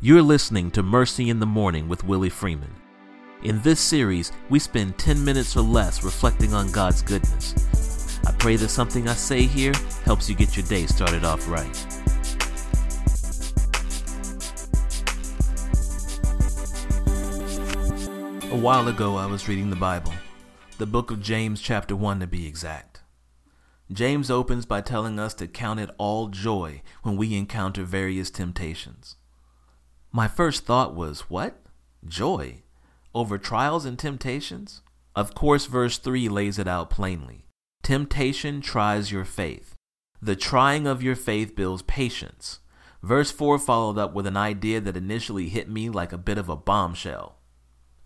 You're listening to Mercy in the Morning with Willie Freeman. In this series, we spend 10 minutes or less reflecting on God's goodness. I pray that something I say here helps you get your day started off right. A while ago, I was reading the Bible, the book of James, chapter 1 to be exact. James opens by telling us to count it all joy when we encounter various temptations. My first thought was, what? Joy? Over trials and temptations? Of course, verse 3 lays it out plainly. Temptation tries your faith. The trying of your faith builds patience. Verse 4 followed up with an idea that initially hit me like a bit of a bombshell.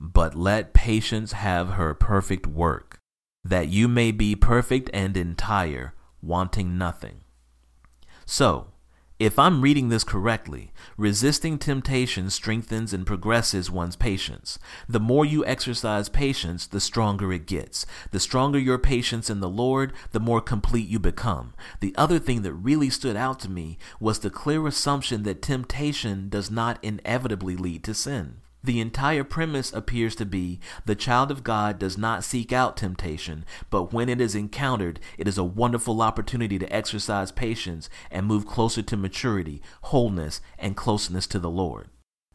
But let patience have her perfect work, that you may be perfect and entire, wanting nothing. So, if I'm reading this correctly, resisting temptation strengthens and progresses one's patience. The more you exercise patience, the stronger it gets. The stronger your patience in the Lord, the more complete you become. The other thing that really stood out to me was the clear assumption that temptation does not inevitably lead to sin. The entire premise appears to be the child of God does not seek out temptation, but when it is encountered, it is a wonderful opportunity to exercise patience and move closer to maturity, wholeness, and closeness to the Lord.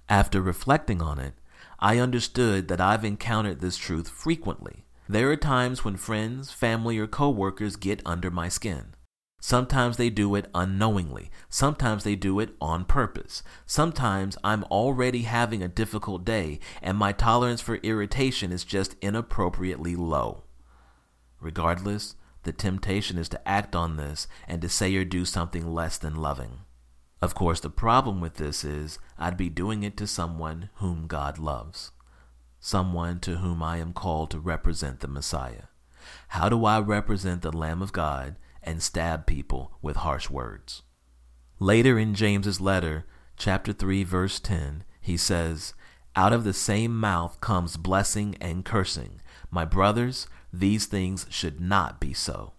After reflecting on it, I understood that I've encountered this truth frequently. There are times when friends, family, or coworkers get under my skin. Sometimes they do it unknowingly. Sometimes they do it on purpose. Sometimes I'm already having a difficult day and my tolerance for irritation is just inappropriately low. Regardless, the temptation is to act on this and to say or do something less than loving. Of course, the problem with this is I'd be doing it to someone whom God loves, someone to whom I am called to represent the Messiah. How do I represent the Lamb of God and stab people with harsh words. Later in James's letter, chapter 3 verse 10, he says, "Out of the same mouth comes blessing and cursing. My brothers, these things should not be so."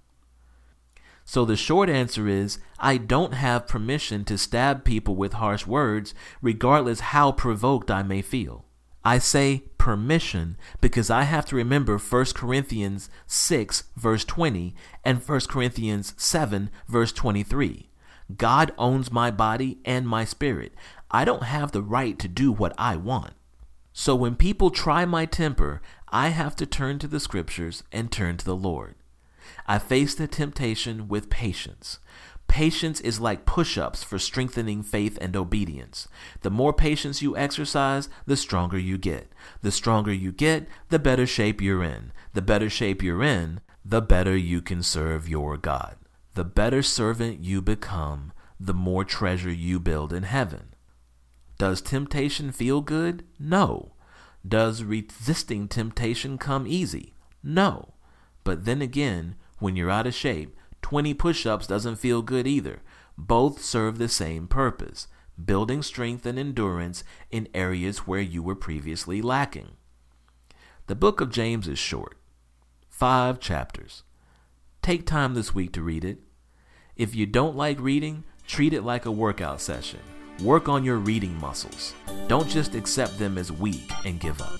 So the short answer is I don't have permission to stab people with harsh words, regardless how provoked I may feel. I say permission because I have to remember 1 Corinthians 6, verse 20, and 1 Corinthians 7, verse 23. God owns my body and my spirit. I don't have the right to do what I want. So when people try my temper, I have to turn to the scriptures and turn to the Lord. I face the temptation with patience. Patience is like push ups for strengthening faith and obedience. The more patience you exercise, the stronger you get. The stronger you get, the better shape you're in. The better shape you're in, the better you can serve your God. The better servant you become, the more treasure you build in heaven. Does temptation feel good? No. Does resisting temptation come easy? No. But then again, when you're out of shape, 20 push ups doesn't feel good either. Both serve the same purpose building strength and endurance in areas where you were previously lacking. The book of James is short, five chapters. Take time this week to read it. If you don't like reading, treat it like a workout session. Work on your reading muscles. Don't just accept them as weak and give up.